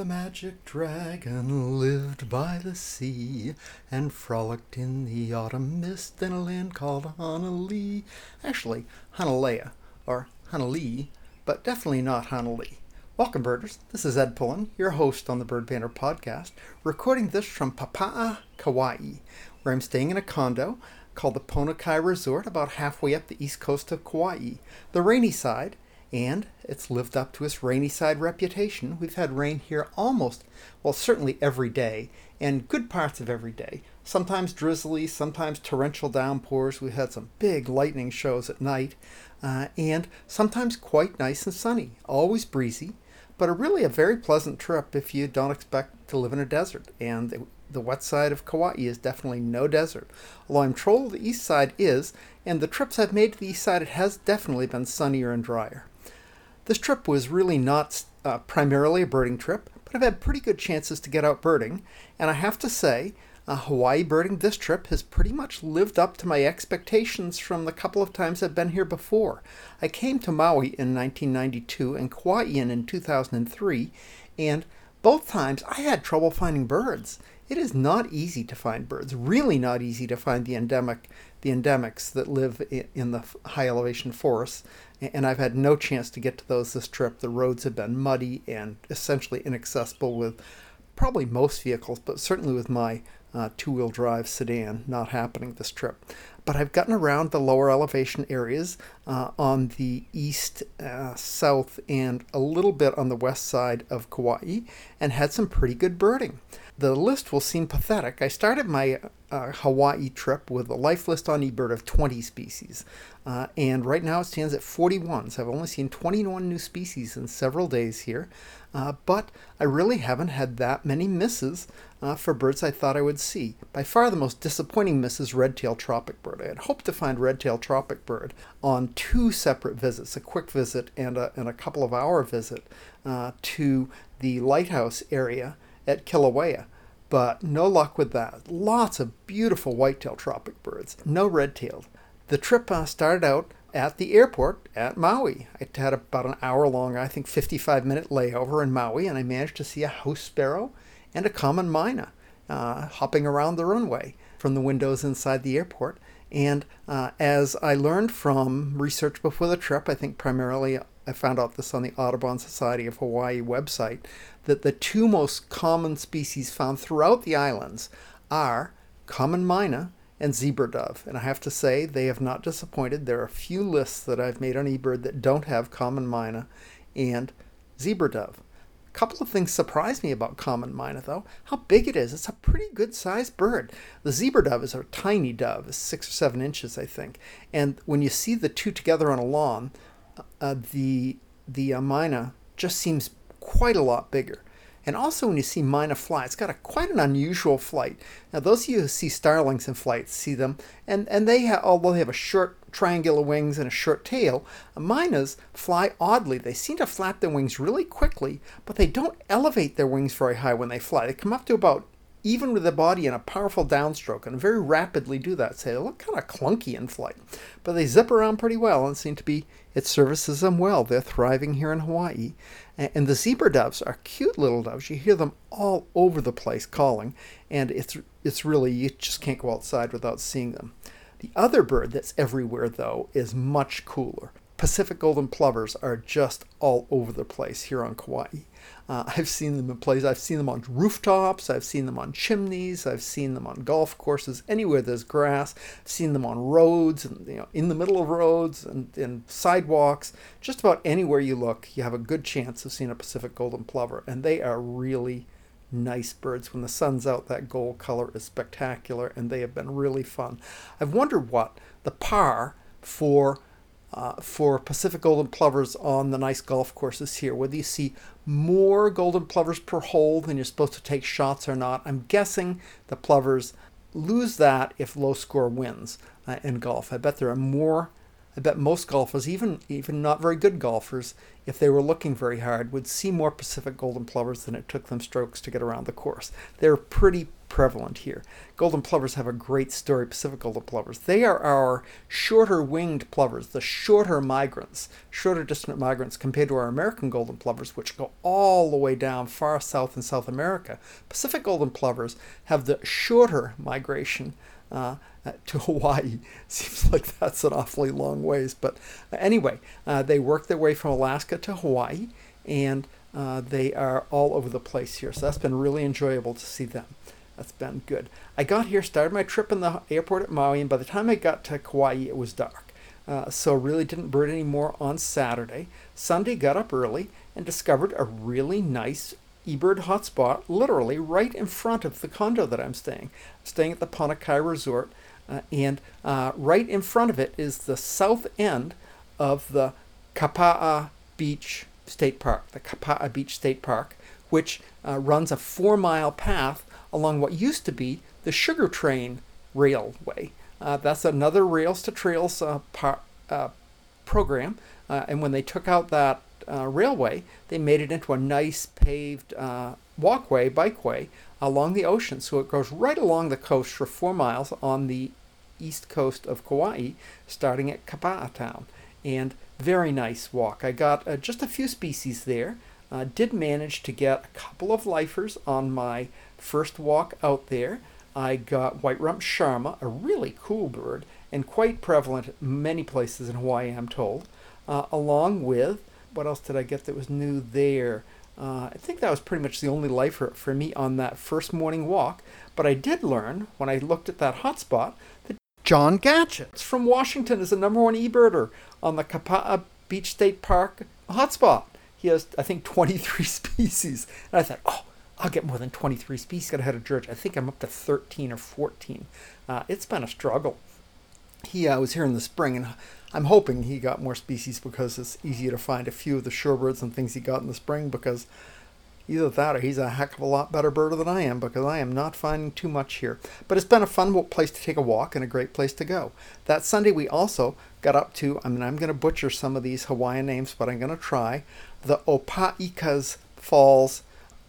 the magic dragon lived by the sea and frolicked in the autumn mist in a land called Honolulu. Actually, Honolea, or Honolulu, but definitely not Honolulu. Welcome, birders. This is Ed Pullen, your host on the Bird Banter podcast, recording this from Kapa'a, Kauai, where I'm staying in a condo called the Ponokai Resort about halfway up the east coast of Kauai, the rainy side, and it's lived up to its rainy side reputation. We've had rain here almost, well, certainly every day, and good parts of every day. Sometimes drizzly, sometimes torrential downpours. We've had some big lightning shows at night, uh, and sometimes quite nice and sunny. Always breezy, but a really a very pleasant trip if you don't expect to live in a desert. And the, the wet side of Kauai is definitely no desert. Although I'm the east side is, and the trips I've made to the east side, it has definitely been sunnier and drier. This trip was really not uh, primarily a birding trip, but I've had pretty good chances to get out birding, and I have to say, uh, Hawaii birding this trip has pretty much lived up to my expectations from the couple of times I've been here before. I came to Maui in 1992 and Kauai in 2003, and both times I had trouble finding birds. It is not easy to find birds, really not easy to find the endemic the endemics that live in the high elevation forests, and I've had no chance to get to those this trip. The roads have been muddy and essentially inaccessible with probably most vehicles, but certainly with my uh, two wheel drive sedan not happening this trip. But I've gotten around the lower elevation areas uh, on the east, uh, south, and a little bit on the west side of Kauai and had some pretty good birding the list will seem pathetic. I started my uh, Hawaii trip with a life list on eBird of 20 species, uh, and right now it stands at 41. So I've only seen 21 new species in several days here, uh, but I really haven't had that many misses uh, for birds I thought I would see. By far the most disappointing miss is red-tailed tropic bird. I had hoped to find red-tailed tropic bird on two separate visits, a quick visit and a, and a couple of hour visit uh, to the lighthouse area at Kilauea but no luck with that. Lots of beautiful white-tailed tropic birds, no red-tailed. The trip uh, started out at the airport at Maui. I had about an hour long, I think 55 minute layover in Maui, and I managed to see a house sparrow and a common myna uh, hopping around the runway from the windows inside the airport. And uh, as I learned from research before the trip, I think primarily I found out this on the Audubon Society of Hawaii website, that the two most common species found throughout the islands are common myna and zebra dove. And I have to say, they have not disappointed. There are a few lists that I've made on eBird that don't have common myna and zebra dove. A couple of things surprise me about common myna, though. How big it is. It's a pretty good sized bird. The zebra dove is a tiny dove, it's six or seven inches, I think. And when you see the two together on a lawn, uh, the the uh, myna just seems quite a lot bigger. And also, when you see myna fly, it's got a quite an unusual flight. Now, those of you who see starlings in flight see them, and and they have, although they have a short triangular wings and a short tail, mynas fly oddly. They seem to flap their wings really quickly, but they don't elevate their wings very high when they fly. They come up to about even with the body in a powerful downstroke and very rapidly do that. So they look kind of clunky in flight, but they zip around pretty well and seem to be, it services them well. They're thriving here in Hawaii. And the zebra doves are cute little doves. You hear them all over the place calling, and it's, it's really, you just can't go outside without seeing them. The other bird that's everywhere, though, is much cooler. Pacific golden plovers are just all over the place here on Kauai. Uh, I've seen them in places. I've seen them on rooftops. I've seen them on chimneys. I've seen them on golf courses. Anywhere there's grass. I've seen them on roads and you know in the middle of roads and, and sidewalks. Just about anywhere you look, you have a good chance of seeing a Pacific golden plover, and they are really nice birds. When the sun's out, that gold color is spectacular, and they have been really fun. I've wondered what the par for uh, for Pacific golden plovers on the nice golf courses here, whether you see more golden plovers per hole than you're supposed to take shots or not. I'm guessing the plovers lose that if low score wins uh, in golf. I bet there are more I bet most golfers, even even not very good golfers, if they were looking very hard, would see more Pacific golden plovers than it took them strokes to get around the course. They're pretty prevalent here. Golden plovers have a great story, Pacific golden plovers. They are our shorter winged plovers, the shorter migrants, shorter distant migrants compared to our American golden plovers, which go all the way down far south in South America. Pacific golden plovers have the shorter migration. Uh, to Hawaii. Seems like that's an awfully long ways. But uh, anyway, uh, they work their way from Alaska to Hawaii, and uh, they are all over the place here. So that's been really enjoyable to see them. That's been good. I got here, started my trip in the airport at Maui, and by the time I got to Kauai, it was dark. Uh, so really didn't bird anymore on Saturday. Sunday got up early and discovered a really nice eBird hotspot, literally right in front of the condo that I'm staying. Staying at the Ponokai Resort, uh, and uh, right in front of it is the south end of the Kapa'a Beach State Park, the Kapa'a Beach State Park, which uh, runs a four mile path along what used to be the Sugar Train Railway. Uh, that's another Rails to Trails uh, par- uh, program. and when they took out that railway, they made it into a nice paved walkway, bikeway along the ocean. So it goes right along the coast for four miles on the east coast of Kauai, starting at Kapa'a Town. And very nice walk. I got uh, just a few species there. Uh, did manage to get a couple of lifers on my first walk out there. I got white rump shama, a really cool bird, and quite prevalent many places in Hawaii, I'm told, uh, along with what else did I get that was new there? Uh, I think that was pretty much the only lifer for me on that first morning walk. But I did learn when I looked at that hotspot that John Gatchets from Washington is the number one e-birder on the Kapa'a Beach State Park hotspot. He has, I think, 23 species. And I thought, oh, I'll get more than 23 species. Got ahead of George. I think I'm up to 13 or 14. Uh, it's been a struggle. He uh, was here in the spring, and I'm hoping he got more species because it's easier to find a few of the shorebirds and things he got in the spring because either that or he's a heck of a lot better birder than I am because I am not finding too much here. But it's been a fun place to take a walk and a great place to go. That Sunday we also got up to, I mean, I'm going to butcher some of these Hawaiian names, but I'm going to try, the Opaikas Falls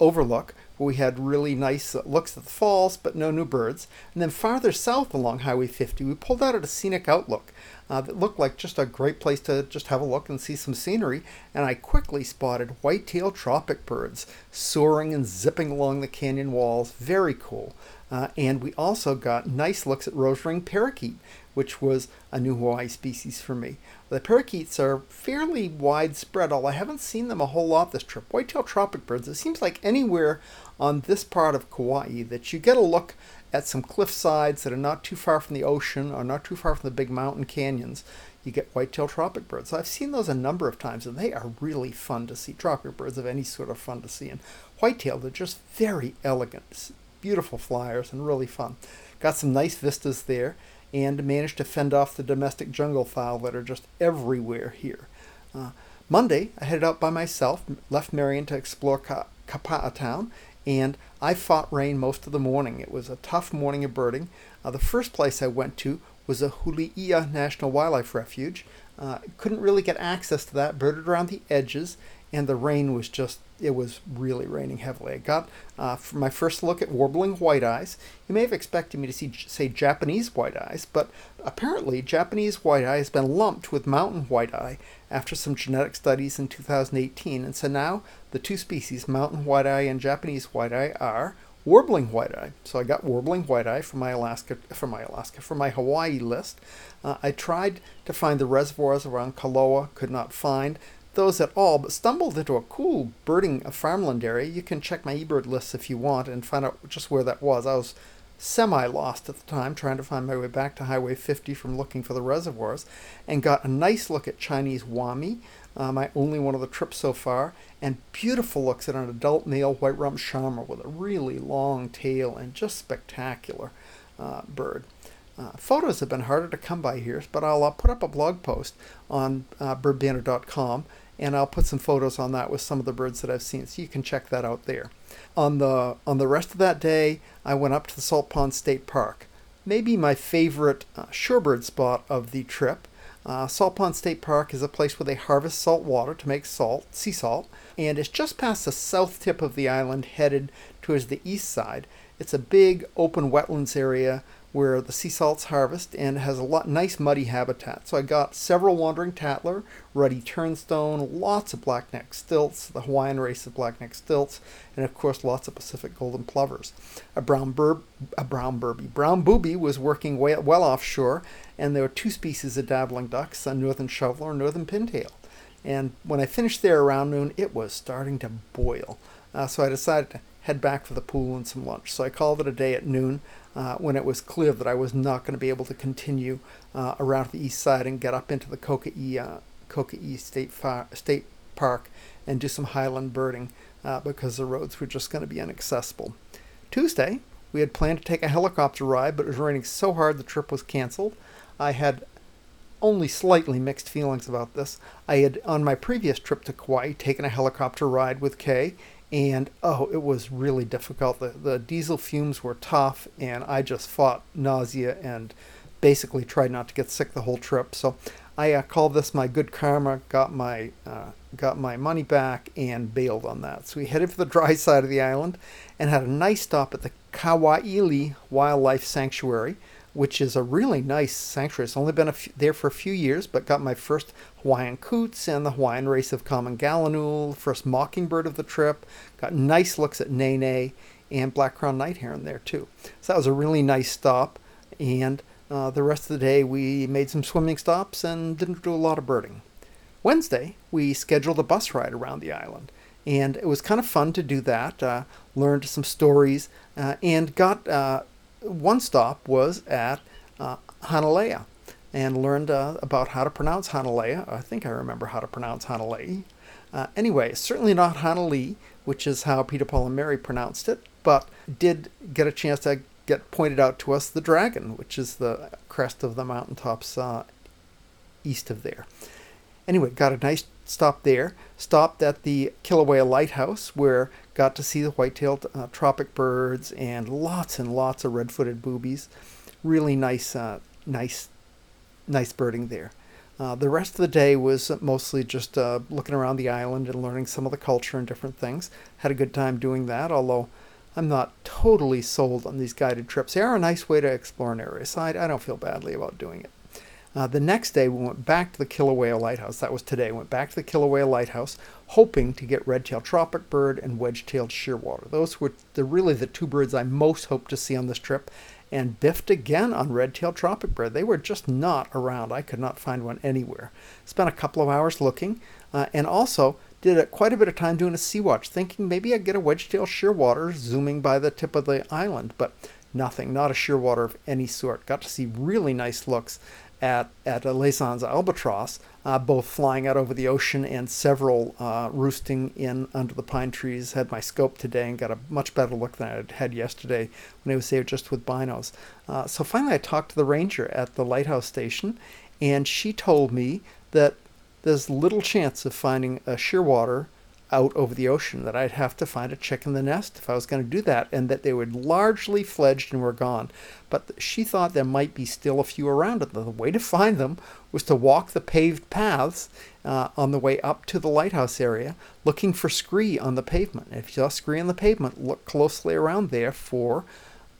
overlook where we had really nice looks at the falls but no new birds. And then farther south along Highway 50, we pulled out at a scenic outlook uh, that looked like just a great place to just have a look and see some scenery. And I quickly spotted white-tailed tropic birds soaring and zipping along the canyon walls. Very cool. Uh, and we also got nice looks at rose-ring parakeet, which was a new Hawaii species for me. The parakeets are fairly widespread, although I haven't seen them a whole lot this trip. White-tailed tropic birds, it seems like anywhere on this part of Kauai that you get a look at some cliff sides that are not too far from the ocean or not too far from the big mountain canyons, you get white-tailed tropic birds. I've seen those a number of times, and they are really fun to see. Tropic birds of any sort of fun to see. And white-tailed, they're just very elegant, beautiful flyers, and really fun. Got some nice vistas there and managed to fend off the domestic jungle fowl that are just everywhere here. Uh, Monday, I headed out by myself, left Marion to explore Ka- Kapa'a Town, and I fought rain most of the morning. It was a tough morning of birding. Uh, the first place I went to was a Hule'ia National Wildlife Refuge. Uh, couldn't really get access to that, birded around the edges, and the rain was just it was really raining heavily. I got uh, for my first look at warbling white eyes. You may have expected me to see say Japanese white eyes, but apparently Japanese white eye has been lumped with mountain white eye after some genetic studies in 2018, and so now the two species, mountain white eye and Japanese white eye, are warbling white eye. So I got warbling white eye for my Alaska, for my Alaska, for my Hawaii list. Uh, I tried to find the reservoirs around Koloa, could not find those at all, but stumbled into a cool birding farmland area. You can check my eBird list if you want and find out just where that was. I was semi lost at the time, trying to find my way back to Highway 50 from looking for the reservoirs, and got a nice look at Chinese hwamei, uh, my only one of the trips so far, and beautiful looks at an adult male white rump shama with a really long tail and just spectacular uh, bird. Uh, photos have been harder to come by here, but I'll uh, put up a blog post on uh, birdbanter.com and I'll put some photos on that with some of the birds that I've seen, so you can check that out there. On the on the rest of that day, I went up to the Salt Pond State Park, maybe my favorite uh, shorebird spot of the trip. Uh, salt Pond State Park is a place where they harvest salt water to make salt, sea salt, and it's just past the south tip of the island, headed towards the east side. It's a big open wetlands area where the sea salt's harvest and has a lot nice muddy habitat. So I got several wandering tattler, ruddy turnstone, lots of blackneck stilts, the Hawaiian race of blackneck stilts, and of course lots of Pacific golden plovers. A brown bur- a brown burby, brown booby was working way, well offshore, and there were two species of dabbling ducks, a northern shoveler and northern pintail. And when I finished there around noon, it was starting to boil. Uh, so I decided to head back for the pool and some lunch. So I called it a day at noon uh, when it was clear that I was not going to be able to continue uh, around the east side and get up into the Koke'e, uh, Koke'e State, Far- State Park and do some highland birding uh, because the roads were just going to be inaccessible. Tuesday, we had planned to take a helicopter ride, but it was raining so hard the trip was canceled. I had only slightly mixed feelings about this. I had, on my previous trip to Kauai, taken a helicopter ride with Kay, and oh, it was really difficult. The, the diesel fumes were tough, and I just fought nausea and basically tried not to get sick the whole trip. So I uh, called this my good karma, got my uh, got my money back, and bailed on that. So we headed for the dry side of the island and had a nice stop at the Kawaiele Wildlife Sanctuary which is a really nice sanctuary. It's only been there for a few years, but got my first Hawaiian coots and the Hawaiian race of common gallinule, first mockingbird of the trip. Got nice looks at nene and black crown night heron there too. So that was a really nice stop. And uh, the rest of the day we made some swimming stops and didn't do a lot of birding. Wednesday we scheduled a bus ride around the island. And it was kind of fun to do that. Uh, learned some stories uh, and got uh, one stop was at uh, Hanalea and learned uh, about how to pronounce Hanalea. I think I remember how to pronounce Hanalei. Uh, anyway, certainly not Hanalei, which is how Peter, Paul, and Mary pronounced it, but did get a chance to get pointed out to us the dragon, which is the crest of the mountaintops uh, east of there. Anyway, got a nice stop there. Stopped at the Kilauea Lighthouse, where got to see the white-tailed uh, tropic birds and lots and lots of red-footed boobies. Really nice, uh, nice, nice birding there. Uh, the rest of the day was mostly just uh, looking around the island and learning some of the culture and different things. Had a good time doing that, although I'm not totally sold on these guided trips. They are a nice way to explore an area, so I, I don't feel badly about doing it. Uh, the next day, we went back to the Kilauea Lighthouse. That was today. Went back to the Kilauea Lighthouse, hoping to get red-tailed tropic bird and wedge-tailed shearwater. Those were the, really the two birds I most hoped to see on this trip, and biffed again on red-tailed tropic bird. They were just not around. I could not find one anywhere. Spent a couple of hours looking, uh, and also did a, quite a bit of time doing a sea watch, thinking maybe I'd get a wedge-tailed shearwater zooming by the tip of the island, but nothing, not a shearwater of any sort. Got to see really nice looks at, at Laysan albatross, uh, both flying out over the ocean and several uh, roosting in under the pine trees. Had my scope today and got a much better look than I had had yesterday when I was there just with binos. Uh, so finally, I talked to the ranger at the lighthouse station, and she told me that there's little chance of finding a shearwater out over the ocean, that I'd have to find a chick in the nest if I was going to do that, and that they were largely fledged and were gone. But she thought there might be still a few around, and the way to find them was to walk the paved paths uh, on the way up to the lighthouse area, looking for scree on the pavement. if you saw scree on the pavement, look closely around there for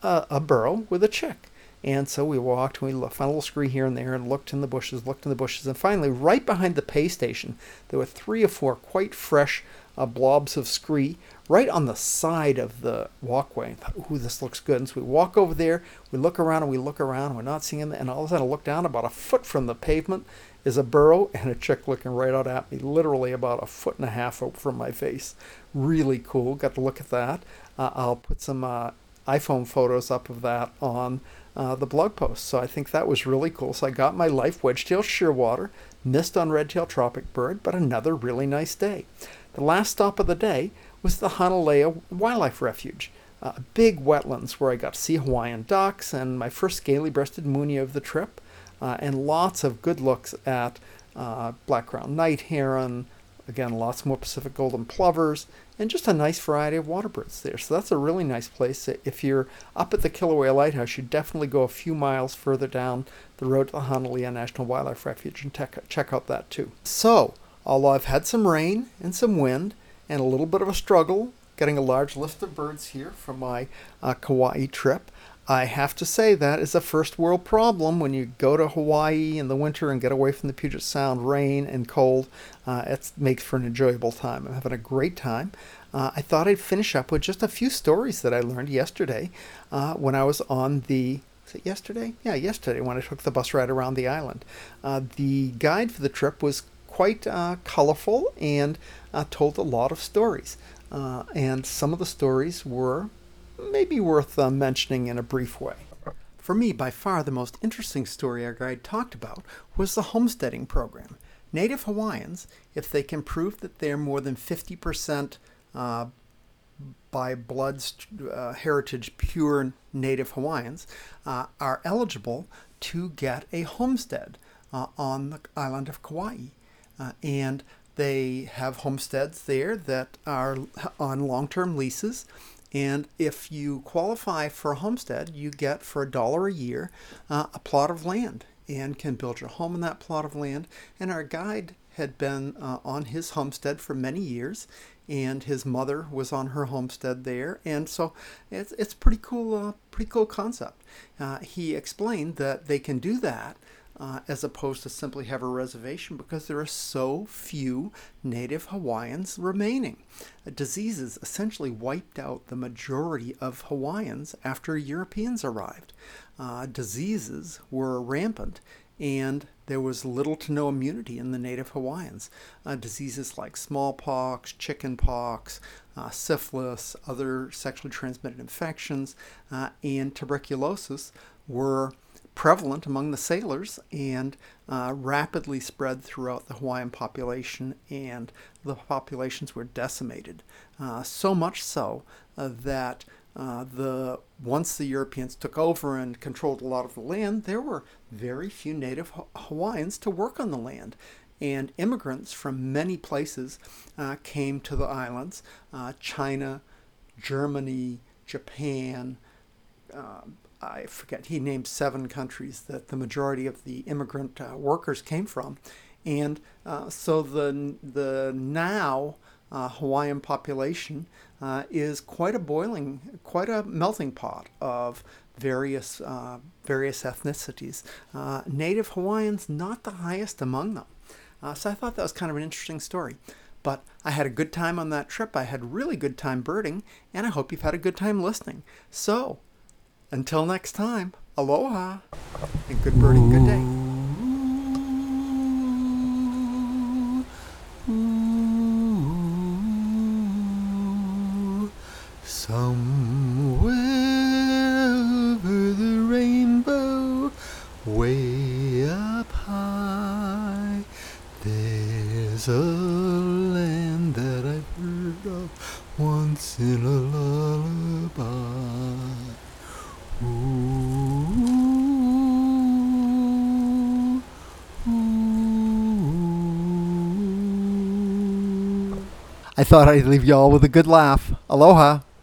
uh, a burrow with a chick. And so we walked, and we found a little scree here and there, and looked in the bushes, looked in the bushes, and finally, right behind the pay station, there were three or four quite fresh uh, blobs of scree right on the side of the walkway. Ooh, this looks good. And so we walk over there, we look around and we look around, we're not seeing them. And all of a sudden, I look down about a foot from the pavement is a burrow and a chick looking right out at me, literally about a foot and a half from my face. Really cool. Got to look at that. Uh, I'll put some uh, iPhone photos up of that on uh, the blog post. So I think that was really cool. So I got my life wedge-tail shearwater, missed on red-tailed tropic bird, but another really nice day. The last stop of the day was the Hanalea Wildlife Refuge, uh, big wetlands where I got to see Hawaiian ducks and my first scaly-breasted munia of the trip, uh, and lots of good looks at uh, black crown night heron, again lots more Pacific golden plovers, and just a nice variety of water birds there. So that's a really nice place. If you're up at the Kilauea Lighthouse, you definitely go a few miles further down the road to the Hanalea National Wildlife Refuge and check, check out that too. So, although I've had some rain and some wind and a little bit of a struggle getting a large list of birds here from my uh, Kauai trip, I have to say that is a first world problem when you go to Hawaii in the winter and get away from the Puget Sound rain and cold. Uh, it makes for an enjoyable time. I'm having a great time. Uh, I thought I'd finish up with just a few stories that I learned yesterday uh, when I was on the. Yesterday? Yeah, yesterday when I took the bus ride around the island. Uh, the guide for the trip was quite uh, colorful and uh, told a lot of stories. and some of the stories were may be worth uh, mentioning in a brief way. For me, by far the most interesting story our guide talked about was the homesteading program. Native Hawaiians, if they can prove that they're more than 50% uh, by blood uh, heritage pure Native Hawaiians, uh, are eligible to get a homestead uh, on the island of Kauai. Uh, and they have homesteads there that are on long term leases and if you qualify for a homestead, you get for a dollar a year uh, a plot of land and can build your home on that plot of land. And our guide had been uh, on his homestead for many years, and his mother was on her homestead there, and so it's it's pretty cool, uh, pretty cool concept. Uh, he explained that they can do that uh, as opposed to simply have a reservation because there are so few native Hawaiians remaining. Uh, diseases essentially wiped out the majority of Hawaiians after Europeans arrived. Uh, diseases were rampant and there was little to no immunity in the native Hawaiians. Uh, diseases like smallpox, chickenpox, uh, syphilis, other sexually transmitted infections, uh, and tuberculosis were prevalent among the sailors and uh, rapidly spread throughout the Hawaiian population, and the populations were decimated. Uh, so much so uh, that uh, the once the Europeans took over and controlled a lot of the land, there were very few native Hawaiians to work on the land. And immigrants from many places uh, came to the islands uh, China, Germany, Japan, um, I forget, he named seven countries that the majority of the immigrant uh, workers came from. And uh, so the, the now uh, Hawaiian population uh, is quite a boiling, quite a melting pot of various, uh, various ethnicities. Uh, Native Hawaiians, not the highest among them. so I thought that was kind of an interesting story. But I had a good time on that trip. I had really good time birding, and I hope you've had a good time listening. So, until next time, aloha and good birding, good day. Somewhere I thought I'd leave y'all with a good laugh. Aloha.